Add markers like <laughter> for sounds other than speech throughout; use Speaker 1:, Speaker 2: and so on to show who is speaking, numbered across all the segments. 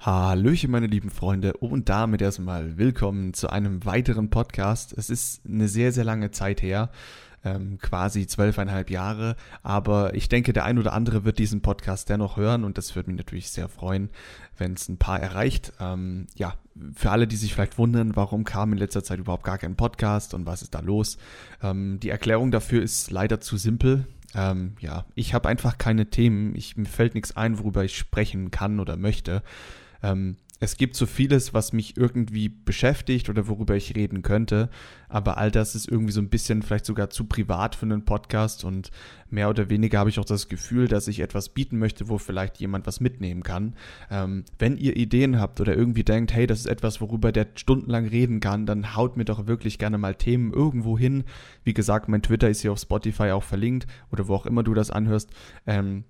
Speaker 1: Hallöchen, meine lieben Freunde, und damit erstmal willkommen zu einem weiteren Podcast. Es ist eine sehr, sehr lange Zeit her, ähm, quasi zwölfeinhalb Jahre, aber ich denke, der ein oder andere wird diesen Podcast dennoch hören und das würde mich natürlich sehr freuen, wenn es ein paar erreicht. Ähm, ja, für alle, die sich vielleicht wundern, warum kam in letzter Zeit überhaupt gar kein Podcast und was ist da los, ähm, die Erklärung dafür ist leider zu simpel. Ähm, ja, ich habe einfach keine Themen. Ich, mir fällt nichts ein, worüber ich sprechen kann oder möchte. Ähm, es gibt so vieles, was mich irgendwie beschäftigt oder worüber ich reden könnte, aber all das ist irgendwie so ein bisschen vielleicht sogar zu privat für einen Podcast und mehr oder weniger habe ich auch das Gefühl, dass ich etwas bieten möchte, wo vielleicht jemand was mitnehmen kann. Ähm, wenn ihr Ideen habt oder irgendwie denkt, hey, das ist etwas, worüber der stundenlang reden kann, dann haut mir doch wirklich gerne mal Themen irgendwo hin. Wie gesagt, mein Twitter ist hier auf Spotify auch verlinkt oder wo auch immer du das anhörst. Ähm,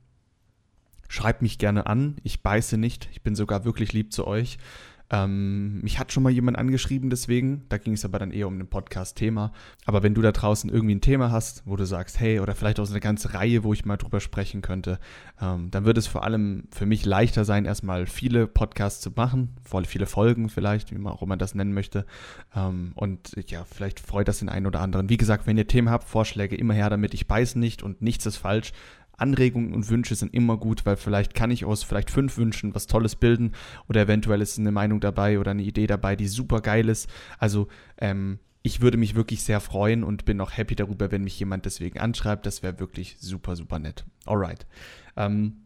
Speaker 1: Schreibt mich gerne an. Ich beiße nicht. Ich bin sogar wirklich lieb zu euch. Ähm, mich hat schon mal jemand angeschrieben, deswegen. Da ging es aber dann eher um ein Podcast-Thema. Aber wenn du da draußen irgendwie ein Thema hast, wo du sagst, hey, oder vielleicht auch so eine ganze Reihe, wo ich mal drüber sprechen könnte, ähm, dann wird es vor allem für mich leichter sein, erstmal viele Podcasts zu machen, viele Folgen vielleicht, wie man auch immer das nennen möchte. Ähm, und ja, vielleicht freut das den einen oder anderen. Wie gesagt, wenn ihr Themen habt, Vorschläge, immer her damit. Ich beiße nicht und nichts ist falsch. Anregungen und Wünsche sind immer gut, weil vielleicht kann ich aus vielleicht fünf Wünschen was Tolles bilden oder eventuell ist eine Meinung dabei oder eine Idee dabei, die super geil ist. Also ähm, ich würde mich wirklich sehr freuen und bin auch happy darüber, wenn mich jemand deswegen anschreibt. Das wäre wirklich super, super nett. Alright. Ähm,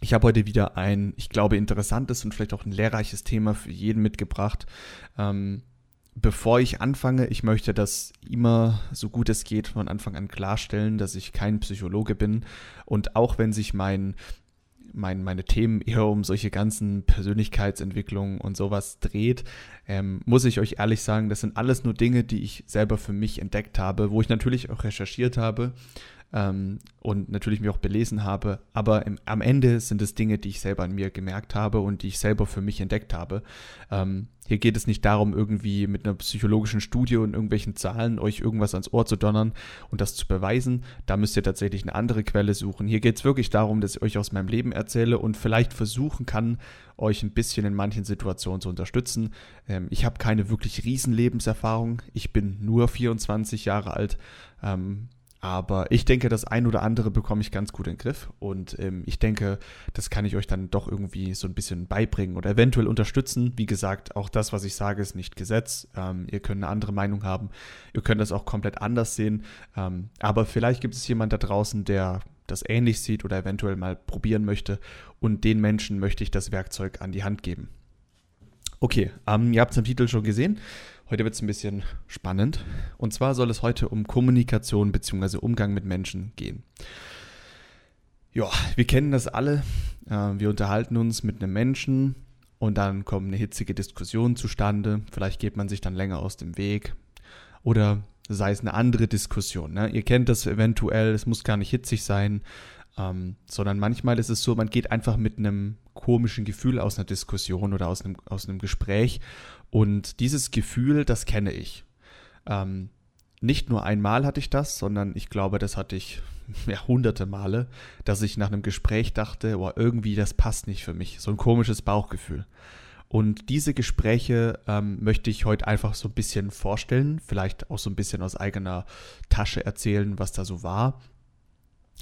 Speaker 1: ich habe heute wieder ein, ich glaube, interessantes und vielleicht auch ein lehrreiches Thema für jeden mitgebracht. Ähm, bevor ich anfange, ich möchte das immer so gut es geht von Anfang an klarstellen, dass ich kein Psychologe bin. Und auch wenn sich mein, mein meine Themen eher um solche ganzen Persönlichkeitsentwicklungen und sowas dreht, ähm, muss ich euch ehrlich sagen, das sind alles nur Dinge, die ich selber für mich entdeckt habe, wo ich natürlich auch recherchiert habe ähm, und natürlich mich auch belesen habe. Aber im, am Ende sind es Dinge, die ich selber an mir gemerkt habe und die ich selber für mich entdeckt habe. Ähm, hier geht es nicht darum, irgendwie mit einer psychologischen Studie und irgendwelchen Zahlen euch irgendwas ans Ohr zu donnern und das zu beweisen. Da müsst ihr tatsächlich eine andere Quelle suchen. Hier geht es wirklich darum, dass ich euch aus meinem Leben erzähle und vielleicht versuchen kann, euch ein bisschen in manchen Situationen zu unterstützen. Ähm, ich habe keine wirklich riesen Lebenserfahrung. Ich bin nur 24 Jahre alt. Ähm, aber ich denke, das ein oder andere bekomme ich ganz gut in den Griff. Und ähm, ich denke, das kann ich euch dann doch irgendwie so ein bisschen beibringen oder eventuell unterstützen. Wie gesagt, auch das, was ich sage, ist nicht Gesetz. Ähm, ihr könnt eine andere Meinung haben. Ihr könnt das auch komplett anders sehen. Ähm, aber vielleicht gibt es jemand da draußen, der das ähnlich sieht oder eventuell mal probieren möchte. Und den Menschen möchte ich das Werkzeug an die Hand geben. Okay, ähm, ihr habt es im Titel schon gesehen. Heute wird es ein bisschen spannend. Und zwar soll es heute um Kommunikation bzw. Umgang mit Menschen gehen. Ja, wir kennen das alle. Äh, wir unterhalten uns mit einem Menschen und dann kommt eine hitzige Diskussion zustande. Vielleicht geht man sich dann länger aus dem Weg. Oder sei es eine andere Diskussion. Ne? Ihr kennt das eventuell, es muss gar nicht hitzig sein, ähm, sondern manchmal ist es so, man geht einfach mit einem komischen Gefühl aus einer Diskussion oder aus einem, aus einem Gespräch und dieses Gefühl, das kenne ich. Ähm, nicht nur einmal hatte ich das, sondern ich glaube, das hatte ich <laughs> ja, hunderte Male, dass ich nach einem Gespräch dachte, oh, irgendwie das passt nicht für mich. So ein komisches Bauchgefühl. Und diese Gespräche ähm, möchte ich heute einfach so ein bisschen vorstellen, vielleicht auch so ein bisschen aus eigener Tasche erzählen, was da so war.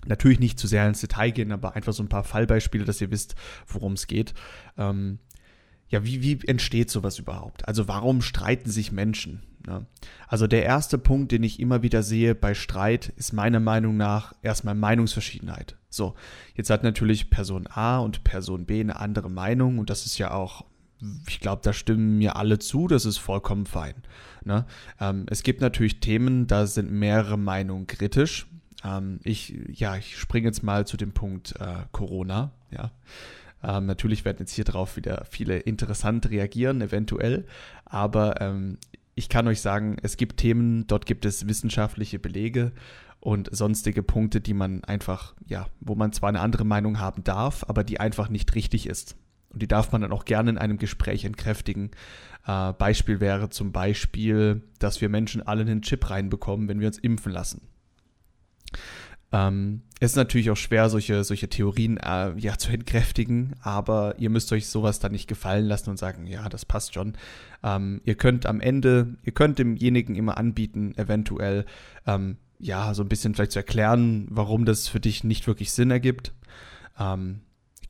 Speaker 1: Natürlich nicht zu sehr ins Detail gehen, aber einfach so ein paar Fallbeispiele, dass ihr wisst, worum es geht. Ähm, ja, wie, wie entsteht sowas überhaupt? Also warum streiten sich Menschen? Ne? Also der erste Punkt, den ich immer wieder sehe bei Streit, ist meiner Meinung nach erstmal Meinungsverschiedenheit. So, jetzt hat natürlich Person A und Person B eine andere Meinung und das ist ja auch, ich glaube, da stimmen mir alle zu, das ist vollkommen fein. Ne? Ähm, es gibt natürlich Themen, da sind mehrere Meinungen kritisch. Ähm, ich, ja, ich springe jetzt mal zu dem Punkt äh, Corona, ja. Ähm, natürlich werden jetzt hier drauf wieder viele interessant reagieren, eventuell. Aber ähm, ich kann euch sagen, es gibt Themen, dort gibt es wissenschaftliche Belege und sonstige Punkte, die man einfach, ja, wo man zwar eine andere Meinung haben darf, aber die einfach nicht richtig ist. Und die darf man dann auch gerne in einem Gespräch entkräftigen. Äh, Beispiel wäre zum Beispiel, dass wir Menschen alle einen Chip reinbekommen, wenn wir uns impfen lassen. Ähm, es ist natürlich auch schwer, solche, solche Theorien äh, ja, zu entkräftigen, aber ihr müsst euch sowas dann nicht gefallen lassen und sagen, ja, das passt schon. Ähm, ihr könnt am Ende, ihr könnt demjenigen immer anbieten, eventuell, ähm, ja, so ein bisschen vielleicht zu erklären, warum das für dich nicht wirklich Sinn ergibt. Ähm,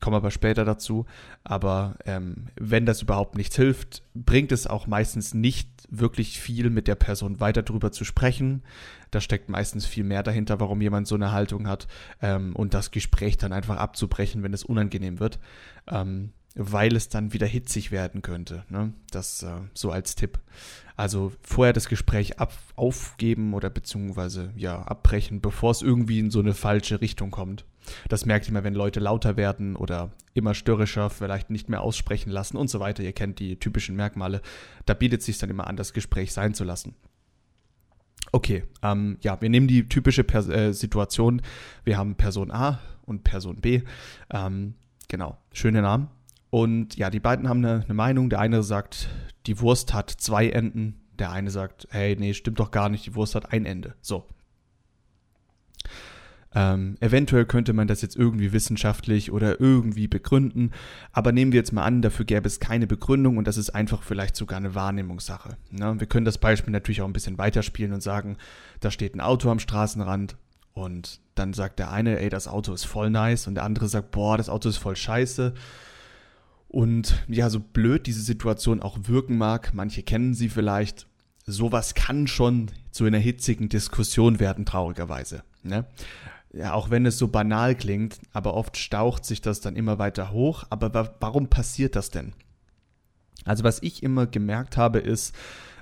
Speaker 1: komme aber später dazu. Aber ähm, wenn das überhaupt nichts hilft, bringt es auch meistens nicht wirklich viel, mit der Person weiter drüber zu sprechen. Da steckt meistens viel mehr dahinter, warum jemand so eine Haltung hat ähm, und das Gespräch dann einfach abzubrechen, wenn es unangenehm wird. Ähm, weil es dann wieder hitzig werden könnte. Ne? Das äh, so als Tipp. Also vorher das Gespräch ab, aufgeben oder beziehungsweise ja abbrechen, bevor es irgendwie in so eine falsche Richtung kommt. Das merkt ihr mal, wenn Leute lauter werden oder immer störrischer, vielleicht nicht mehr aussprechen lassen und so weiter. Ihr kennt die typischen Merkmale. Da bietet es sich dann immer an, das Gespräch sein zu lassen. Okay, ähm, ja, wir nehmen die typische Pers äh, Situation. Wir haben Person A und Person B. Ähm, genau, schöne Namen. Und ja, die beiden haben eine, eine Meinung. Der eine sagt, die Wurst hat zwei Enden. Der eine sagt, hey, nee, stimmt doch gar nicht, die Wurst hat ein Ende. So, ähm, eventuell könnte man das jetzt irgendwie wissenschaftlich oder irgendwie begründen, aber nehmen wir jetzt mal an, dafür gäbe es keine Begründung und das ist einfach vielleicht sogar eine Wahrnehmungssache. Ne? Wir können das Beispiel natürlich auch ein bisschen weiterspielen und sagen, da steht ein Auto am Straßenrand und dann sagt der eine, ey, das Auto ist voll nice und der andere sagt, boah, das Auto ist voll scheiße. Und ja, so blöd diese Situation auch wirken mag, manche kennen sie vielleicht, sowas kann schon zu einer hitzigen Diskussion werden, traurigerweise. Ne? Ja, auch wenn es so banal klingt, aber oft staucht sich das dann immer weiter hoch. Aber wa warum passiert das denn? Also was ich immer gemerkt habe, ist,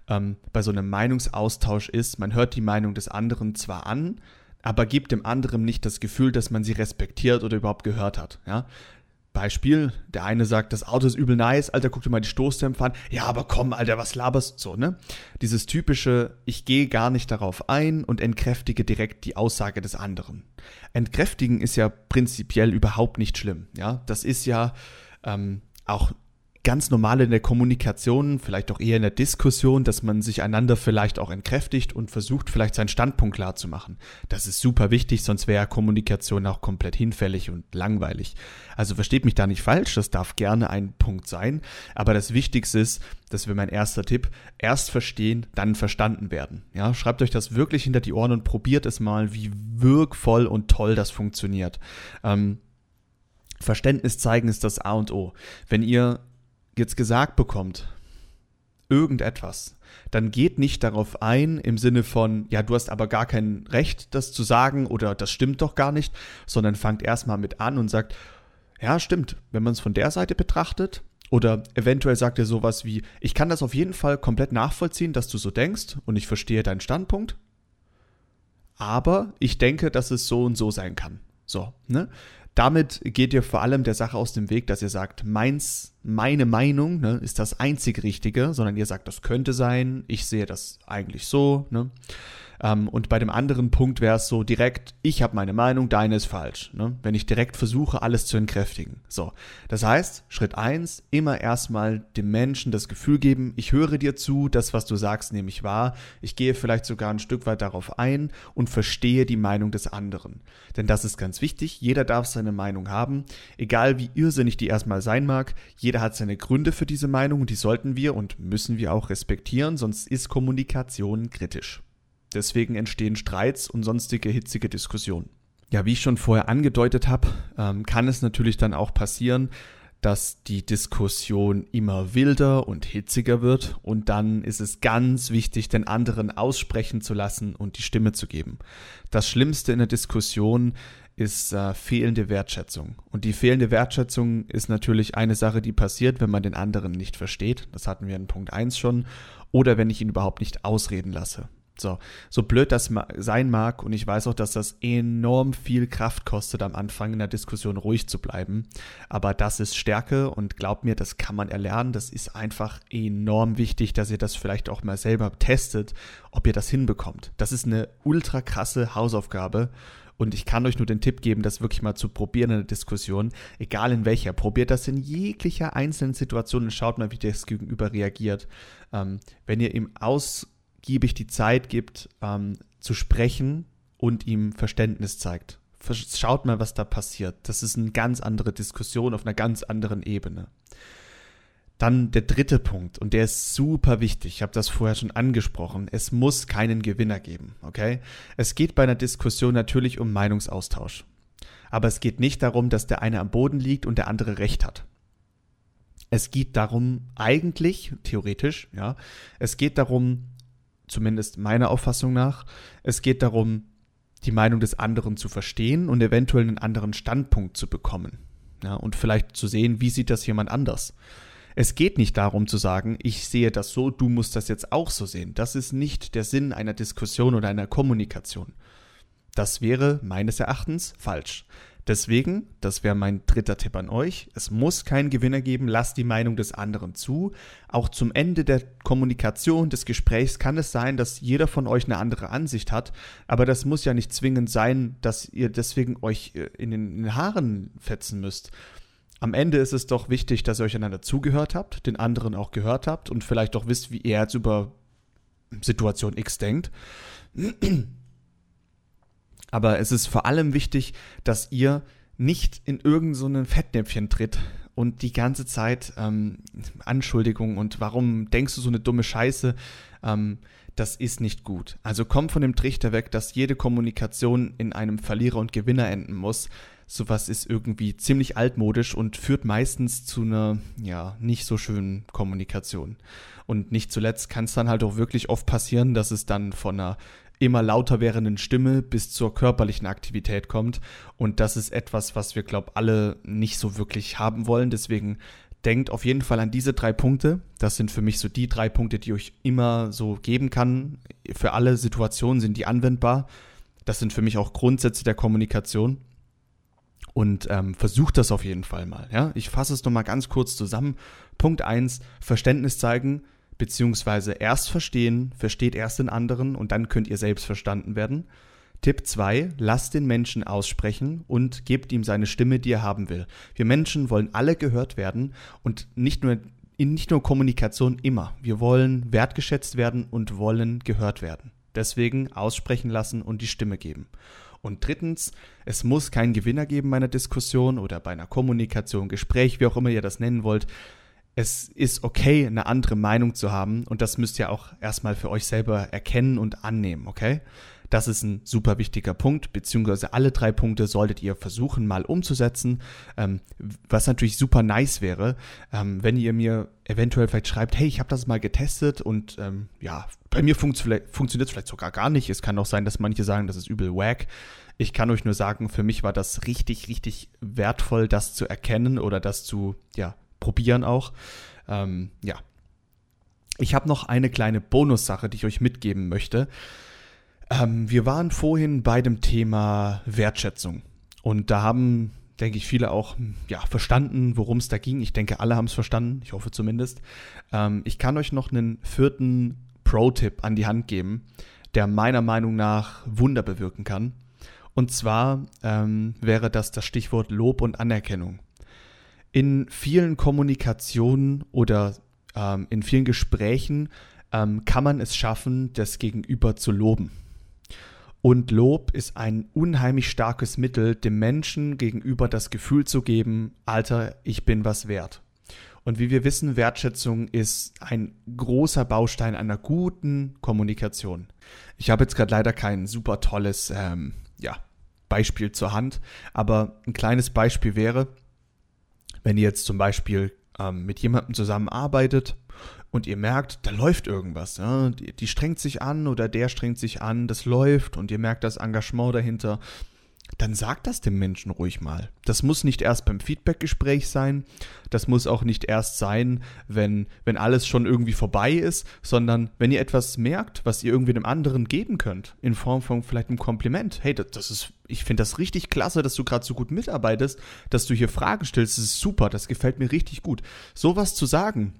Speaker 1: ähm, bei so einem Meinungsaustausch ist, man hört die Meinung des anderen zwar an, aber gibt dem anderen nicht das Gefühl, dass man sie respektiert oder überhaupt gehört hat. Ja? Beispiel, der eine sagt, das Auto ist übel nice, Alter, guck dir mal die Stoßdämpfer an. Ja, aber komm, Alter, was laberst so, ne? Dieses typische, ich gehe gar nicht darauf ein und entkräftige direkt die Aussage des anderen. Entkräftigen ist ja prinzipiell überhaupt nicht schlimm, ja? Das ist ja ähm, auch ganz normal in der Kommunikation, vielleicht auch eher in der Diskussion, dass man sich einander vielleicht auch entkräftigt und versucht, vielleicht seinen Standpunkt klar zu machen. Das ist super wichtig, sonst wäre Kommunikation auch komplett hinfällig und langweilig. Also versteht mich da nicht falsch, das darf gerne ein Punkt sein, aber das Wichtigste ist, das wäre mein erster Tipp, erst verstehen, dann verstanden werden. Ja, schreibt euch das wirklich hinter die Ohren und probiert es mal, wie wirkvoll und toll das funktioniert. Ähm, Verständnis zeigen ist das A und O. Wenn ihr jetzt gesagt bekommt, irgendetwas, dann geht nicht darauf ein im Sinne von, ja, du hast aber gar kein Recht, das zu sagen oder das stimmt doch gar nicht, sondern fangt erstmal mit an und sagt, ja, stimmt, wenn man es von der Seite betrachtet, oder eventuell sagt er sowas wie, ich kann das auf jeden Fall komplett nachvollziehen, dass du so denkst und ich verstehe deinen Standpunkt, aber ich denke, dass es so und so sein kann. So, ne? Damit geht ihr vor allem der Sache aus dem Weg, dass ihr sagt, meins, meine Meinung ne, ist das einzig Richtige, sondern ihr sagt, das könnte sein, ich sehe das eigentlich so. Ne? Ähm, und bei dem anderen Punkt wäre es so direkt, ich habe meine Meinung, deine ist falsch. Ne? Wenn ich direkt versuche, alles zu entkräftigen. So, das heißt, Schritt eins: immer erstmal dem Menschen das Gefühl geben, ich höre dir zu, das, was du sagst, nehme ich wahr. Ich gehe vielleicht sogar ein Stück weit darauf ein und verstehe die Meinung des anderen. Denn das ist ganz wichtig, jeder darf seine Meinung haben, egal wie irrsinnig die erstmal sein mag, jeder hat seine Gründe für diese Meinung und die sollten wir und müssen wir auch respektieren, sonst ist Kommunikation kritisch. Deswegen entstehen Streits und sonstige hitzige Diskussionen. Ja, wie ich schon vorher angedeutet habe, ähm, kann es natürlich dann auch passieren, dass die Diskussion immer wilder und hitziger wird und dann ist es ganz wichtig, den anderen aussprechen zu lassen und die Stimme zu geben. Das Schlimmste in der Diskussion ist äh, fehlende Wertschätzung. Und die fehlende Wertschätzung ist natürlich eine Sache, die passiert, wenn man den anderen nicht versteht. Das hatten wir in Punkt 1 schon. Oder wenn ich ihn überhaupt nicht ausreden lasse. So, so blöd das sein mag, und ich weiß auch, dass das enorm viel Kraft kostet, am Anfang in der Diskussion ruhig zu bleiben. Aber das ist Stärke und glaubt mir, das kann man erlernen. Das ist einfach enorm wichtig, dass ihr das vielleicht auch mal selber testet, ob ihr das hinbekommt. Das ist eine ultra krasse Hausaufgabe. Und ich kann euch nur den Tipp geben, das wirklich mal zu probieren in der Diskussion, egal in welcher. Probiert das in jeglicher einzelnen Situation und schaut mal, wie das Gegenüber reagiert. Ähm, wenn ihr ihm aus ausgiebig die Zeit gibt, ähm, zu sprechen und ihm Verständnis zeigt. Schaut mal, was da passiert. Das ist eine ganz andere Diskussion auf einer ganz anderen Ebene. Dann der dritte Punkt, und der ist super wichtig. Ich habe das vorher schon angesprochen. Es muss keinen Gewinner geben, okay? Es geht bei einer Diskussion natürlich um Meinungsaustausch. Aber es geht nicht darum, dass der eine am Boden liegt und der andere Recht hat. Es geht darum, eigentlich, theoretisch, ja, es geht darum, zumindest meiner Auffassung nach, es geht darum, die Meinung des anderen zu verstehen und eventuell einen anderen Standpunkt zu bekommen. Ja, und vielleicht zu sehen, wie sieht das jemand anders. Es geht nicht darum zu sagen, ich sehe das so, du musst das jetzt auch so sehen. Das ist nicht der Sinn einer Diskussion oder einer Kommunikation. Das wäre meines Erachtens falsch. Deswegen, das wäre mein dritter Tipp an euch, es muss keinen Gewinner geben, lasst die Meinung des anderen zu. Auch zum Ende der Kommunikation, des Gesprächs kann es sein, dass jeder von euch eine andere Ansicht hat, aber das muss ja nicht zwingend sein, dass ihr deswegen euch äh, in den Haaren fetzen müsst. Am Ende ist es doch wichtig, dass ihr euch einander zugehört habt, den anderen auch gehört habt und vielleicht auch wisst, wie er jetzt über Situation X denkt. Aber es ist vor allem wichtig, dass ihr nicht in irgendein so Fettnäpfchen tritt und die ganze Zeit ähm, Anschuldigungen und warum denkst du so eine dumme Scheiße, ähm, das ist nicht gut. Also komm von dem Trichter weg, dass jede Kommunikation in einem Verlierer und Gewinner enden muss. Sowas ist irgendwie ziemlich altmodisch und führt meistens zu einer, ja, nicht so schönen Kommunikation. Und nicht zuletzt kann es dann halt auch wirklich oft passieren, dass es dann von einer immer lauter werdenden Stimme bis zur körperlichen Aktivität kommt. Und das ist etwas, was wir, glaube alle nicht so wirklich haben wollen. Deswegen denkt auf jeden Fall an diese drei Punkte. Das sind für mich so die drei Punkte, die ich immer so geben kann. Für alle Situationen sind die anwendbar. Das sind für mich auch Grundsätze der Kommunikation. Und ähm, versucht das auf jeden Fall mal. Ja? Ich fasse es nochmal ganz kurz zusammen. Punkt 1, Verständnis zeigen beziehungsweise erst verstehen, versteht erst den anderen und dann könnt ihr selbst verstanden werden. Tipp 2, lasst den Menschen aussprechen und gebt ihm seine Stimme, die er haben will. Wir Menschen wollen alle gehört werden und nicht nur in nicht nur Kommunikation immer. Wir wollen wertgeschätzt werden und wollen gehört werden. Deswegen aussprechen lassen und die Stimme geben. Und drittens, es muss keinen Gewinner geben bei einer Diskussion oder bei einer Kommunikation, Gespräch, wie auch immer ihr das nennen wollt es ist okay, eine andere Meinung zu haben und das müsst ihr auch erstmal für euch selber erkennen und annehmen, okay? Das ist ein super wichtiger Punkt, beziehungsweise alle drei Punkte solltet ihr versuchen mal umzusetzen. Ähm, was natürlich super nice wäre, ähm, wenn ihr mir eventuell vielleicht schreibt, hey, ich habe das mal getestet und ähm, ja, bei mir funkt funktioniert es vielleicht sogar gar nicht. Es kann auch sein, dass manche sagen, das ist übel wack. Ich kann euch nur sagen, für mich war das richtig, richtig wertvoll, das zu erkennen oder das zu, ja, probieren auch. Ähm, ja. Ich habe noch eine kleine Bonussache, die ich euch mitgeben möchte. Ähm, wir waren vorhin bei dem Thema Wertschätzung. Und da haben, denke ich, viele auch ja, verstanden, worum es da ging. Ich denke, alle haben es verstanden. Ich hoffe zumindest. Ähm, ich kann euch noch einen vierten Pro-Tipp an die Hand geben, der meiner Meinung nach Wunder bewirken kann. Und zwar ähm, wäre das das Stichwort Lob und Anerkennung in vielen Kommunikationen oder ähm, in vielen Gesprächen ähm, kann man es schaffen, das Gegenüber zu loben. Und Lob ist ein unheimlich starkes Mittel, dem Menschen gegenüber das Gefühl zu geben, Alter, ich bin was wert. Und wie wir wissen, Wertschätzung ist ein großer Baustein einer guten Kommunikation. Ich habe jetzt gerade leider kein super tolles ähm, ja, Beispiel zur Hand, aber ein kleines Beispiel wäre, wenn ihr jetzt zum Beispiel ähm, mit jemandem zusammenarbeitet und ihr merkt, da läuft irgendwas, ja? die, die strengt sich an oder der strengt sich an, das läuft und ihr merkt das Engagement dahinter, dann sagt das dem Menschen ruhig mal. Das muss nicht erst beim Feedbackgespräch sein, das muss auch nicht erst sein, wenn, wenn alles schon irgendwie vorbei ist, sondern wenn ihr etwas merkt, was ihr irgendwie dem anderen geben könnt, in Form von vielleicht einem Kompliment. Hey, das, das ist, ich finde das richtig klasse, dass du gerade so gut mitarbeitest, dass du hier Fragen stellst, das ist super, das gefällt mir richtig gut. Sowas zu sagen,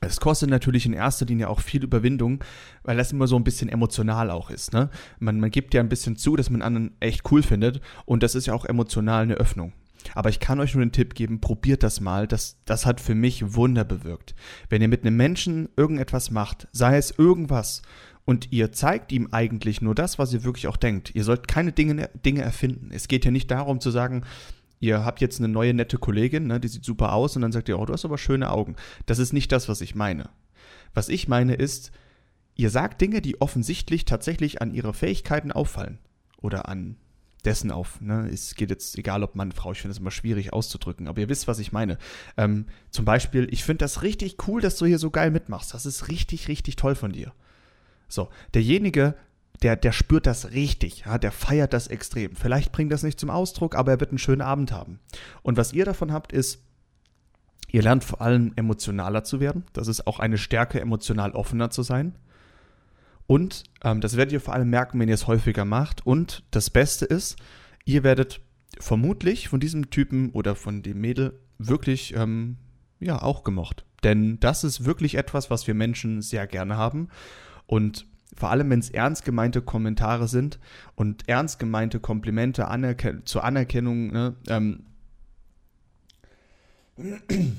Speaker 1: es kostet natürlich in erster Linie auch viel Überwindung, weil das immer so ein bisschen emotional auch ist. Ne? Man, man gibt ja ein bisschen zu, dass man anderen echt cool findet und das ist ja auch emotional eine Öffnung. Aber ich kann euch nur den Tipp geben, probiert das mal. Das, das hat für mich Wunder bewirkt. Wenn ihr mit einem Menschen irgendetwas macht, sei es irgendwas, und ihr zeigt ihm eigentlich nur das, was ihr wirklich auch denkt. Ihr sollt keine Dinge, Dinge erfinden. Es geht ja nicht darum zu sagen, ihr habt jetzt eine neue nette Kollegin, ne, die sieht super aus und dann sagt ihr, oh, du hast aber schöne Augen. Das ist nicht das, was ich meine. Was ich meine ist, ihr sagt Dinge, die offensichtlich tatsächlich an ihre Fähigkeiten auffallen oder an dessen auf. Ne? Es geht jetzt, egal ob Mann, Frau, ich finde es immer schwierig auszudrücken, aber ihr wisst, was ich meine. Ähm, zum Beispiel, ich finde das richtig cool, dass du hier so geil mitmachst. Das ist richtig, richtig toll von dir. So, derjenige, der, der spürt das richtig, ja, der feiert das extrem. Vielleicht bringt das nicht zum Ausdruck, aber er wird einen schönen Abend haben. Und was ihr davon habt, ist, ihr lernt vor allem emotionaler zu werden. Das ist auch eine Stärke, emotional offener zu sein. Und ähm, das werdet ihr vor allem merken, wenn ihr es häufiger macht. Und das Beste ist, ihr werdet vermutlich von diesem Typen oder von dem Mädel wirklich ähm, ja auch gemocht. Denn das ist wirklich etwas, was wir Menschen sehr gerne haben. Und vor allem, wenn es ernst gemeinte Kommentare sind und ernst gemeinte Komplimente anerken zur Anerkennung, ne, ähm, <clears throat>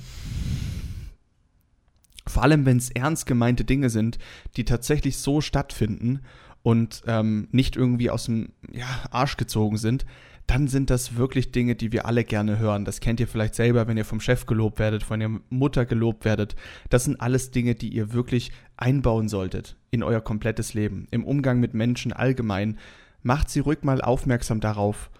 Speaker 1: vor allem, wenn es ernst gemeinte Dinge sind, die tatsächlich so stattfinden und ähm, nicht irgendwie aus dem ja, Arsch gezogen sind, dann sind das wirklich Dinge, die wir alle gerne hören. Das kennt ihr vielleicht selber, wenn ihr vom Chef gelobt werdet, von der Mutter gelobt werdet. Das sind alles Dinge, die ihr wirklich einbauen solltet in euer komplettes Leben, im Umgang mit Menschen allgemein. Macht sie ruhig mal aufmerksam darauf,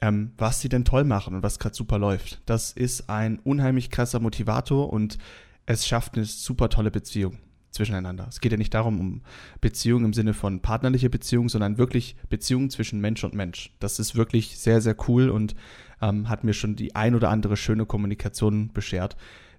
Speaker 1: ähm, was sie denn toll machen und was gerade super läuft. Das ist ein unheimlich krasser Motivator und es schafft eine super tolle Beziehung zwischeneinander. Es geht ja nicht darum, um Beziehungen im Sinne von partnerliche Beziehungen, sondern wirklich Beziehungen zwischen Mensch und Mensch. Das ist wirklich sehr, sehr cool und ähm, hat mir schon die ein oder andere schöne Kommunikation beschert,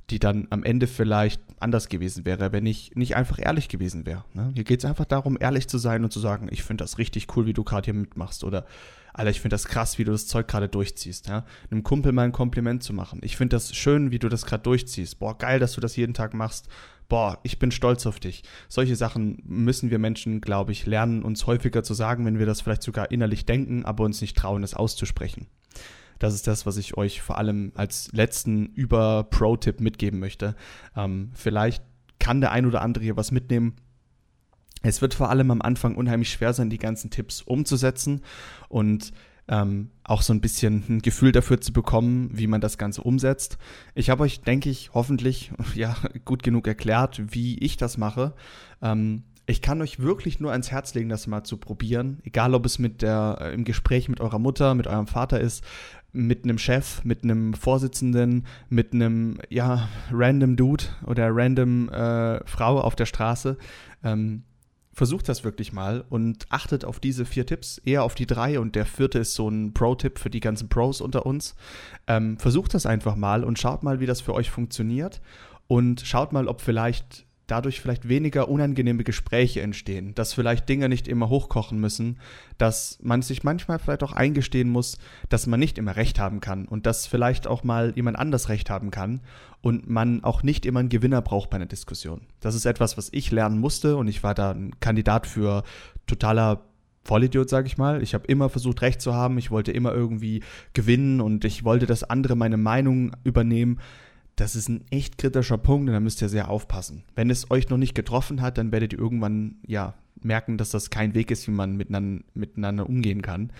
Speaker 1: die dann am Ende vielleicht anders gewesen wäre, wenn ich nicht einfach ehrlich gewesen wäre. Ne? Hier geht es einfach darum, ehrlich zu sein und zu sagen, ich finde das richtig cool, wie du gerade hier mitmachst oder Alter, ich finde das krass, wie du das Zeug gerade durchziehst. Ja? Einem Kumpel mal ein Kompliment zu machen. Ich finde das schön, wie du das gerade durchziehst. Boah, geil, dass du das jeden Tag machst. Boah, ich bin stolz auf dich. Solche Sachen müssen wir Menschen, glaube ich, lernen, uns häufiger zu sagen, wenn wir das vielleicht sogar innerlich denken, aber uns nicht trauen, es auszusprechen. Das ist das, was ich euch vor allem als letzten Über-Pro-Tipp mitgeben möchte. Ähm, vielleicht kann der ein oder andere hier was mitnehmen es wird vor allem am Anfang unheimlich schwer sein, die ganzen Tipps umzusetzen und ähm, auch so ein bisschen ein Gefühl dafür zu bekommen, wie man das Ganze umsetzt. Ich habe euch, denke ich, hoffentlich <laughs> ja gut genug erklärt, wie ich das mache. Ähm, ich kann euch wirklich nur ans Herz legen, das mal zu probieren, egal ob es mit der äh, im Gespräch mit eurer Mutter, mit eurem Vater ist, mit einem Chef, mit einem Vorsitzenden, mit einem ja random Dude oder random äh, Frau auf der Straße. Ähm, versucht das wirklich mal und achtet auf diese vier Tipps, eher auf die drei und der vierte ist so ein Pro-Tipp für die ganzen Pros unter uns. Ähm, versucht das einfach mal und schaut mal, wie das für euch funktioniert und schaut mal, ob vielleicht dadurch vielleicht weniger unangenehme Gespräche entstehen, dass vielleicht Dinge nicht immer hochkochen müssen, dass man sich manchmal vielleicht auch eingestehen muss, dass man nicht immer recht haben kann und dass vielleicht auch mal jemand anders recht haben kann und man auch nicht immer einen Gewinner braucht bei einer Diskussion. Das ist etwas, was ich lernen musste und ich war da ein Kandidat für totaler Vollidiot, sage ich mal. Ich habe immer versucht, recht zu haben. Ich wollte immer irgendwie gewinnen und ich wollte, dass andere meine Meinung übernehmen das ist ein echt kritischer Punkt und da müsst ihr sehr aufpassen. Wenn es euch noch nicht getroffen hat, dann werdet ihr irgendwann ja merken, dass das kein Weg ist, wie man miteinander, miteinander umgehen kann.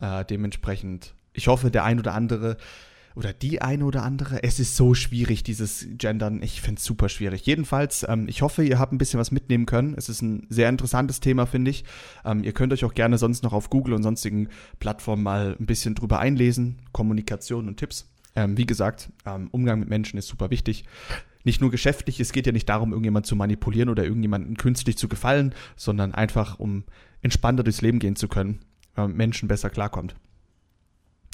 Speaker 1: Äh, dementsprechend, ich hoffe, der ein oder andere oder die eine oder andere, es ist so schwierig, dieses Gendern. Ich finde es super schwierig. Jedenfalls, ähm, ich hoffe, ihr habt ein bisschen was mitnehmen können. Es ist ein sehr interessantes Thema, finde ich. Ähm, ihr könnt euch auch gerne sonst noch auf Google und sonstigen Plattformen mal ein bisschen drüber einlesen. Kommunikation und Tipps. Ähm, wie gesagt, ähm, Umgang mit Menschen ist super wichtig. Nicht nur geschäftlich, es geht ja nicht darum, irgendjemand zu manipulieren oder irgendjemanden künstlich zu gefallen, sondern einfach, um entspannter durchs Leben gehen zu können, weil Menschen besser klarkommt.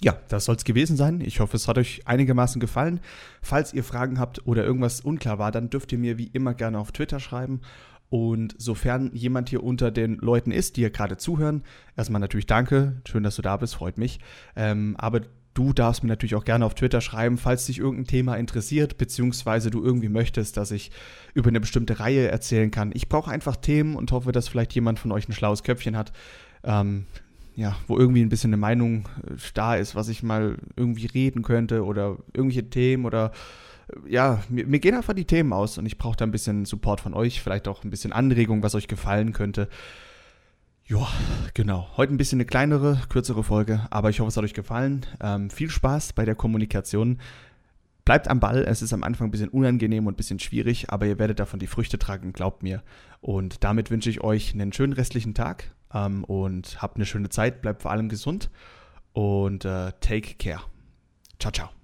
Speaker 1: Ja, das soll es gewesen sein. Ich hoffe, es hat euch einigermaßen gefallen. Falls ihr Fragen habt oder irgendwas unklar war, dann dürft ihr mir wie immer gerne auf Twitter schreiben. Und sofern jemand hier unter den Leuten ist, die hier gerade zuhören, erstmal natürlich danke. Schön, dass du da bist, freut mich. Ähm, aber Du darfst mir natürlich auch gerne auf Twitter schreiben, falls dich irgendein Thema interessiert, beziehungsweise du irgendwie möchtest, dass ich über eine bestimmte Reihe erzählen kann. Ich brauche einfach Themen und hoffe, dass vielleicht jemand von euch ein schlaues Köpfchen hat, ähm, ja, wo irgendwie ein bisschen eine Meinung äh, da ist, was ich mal irgendwie reden könnte oder irgendwelche Themen oder äh, ja, mir, mir gehen einfach die Themen aus und ich brauche da ein bisschen Support von euch, vielleicht auch ein bisschen Anregung, was euch gefallen könnte. Ja, genau. Heute ein bisschen eine kleinere, kürzere Folge, aber ich hoffe, es hat euch gefallen. Ähm, viel Spaß bei der Kommunikation. Bleibt am Ball, es ist am Anfang ein bisschen unangenehm und ein bisschen schwierig, aber ihr werdet davon die Früchte tragen, glaubt mir. Und damit wünsche ich euch einen schönen restlichen Tag ähm, und habt eine schöne Zeit, bleibt vor allem gesund und äh, take care. Ciao, ciao.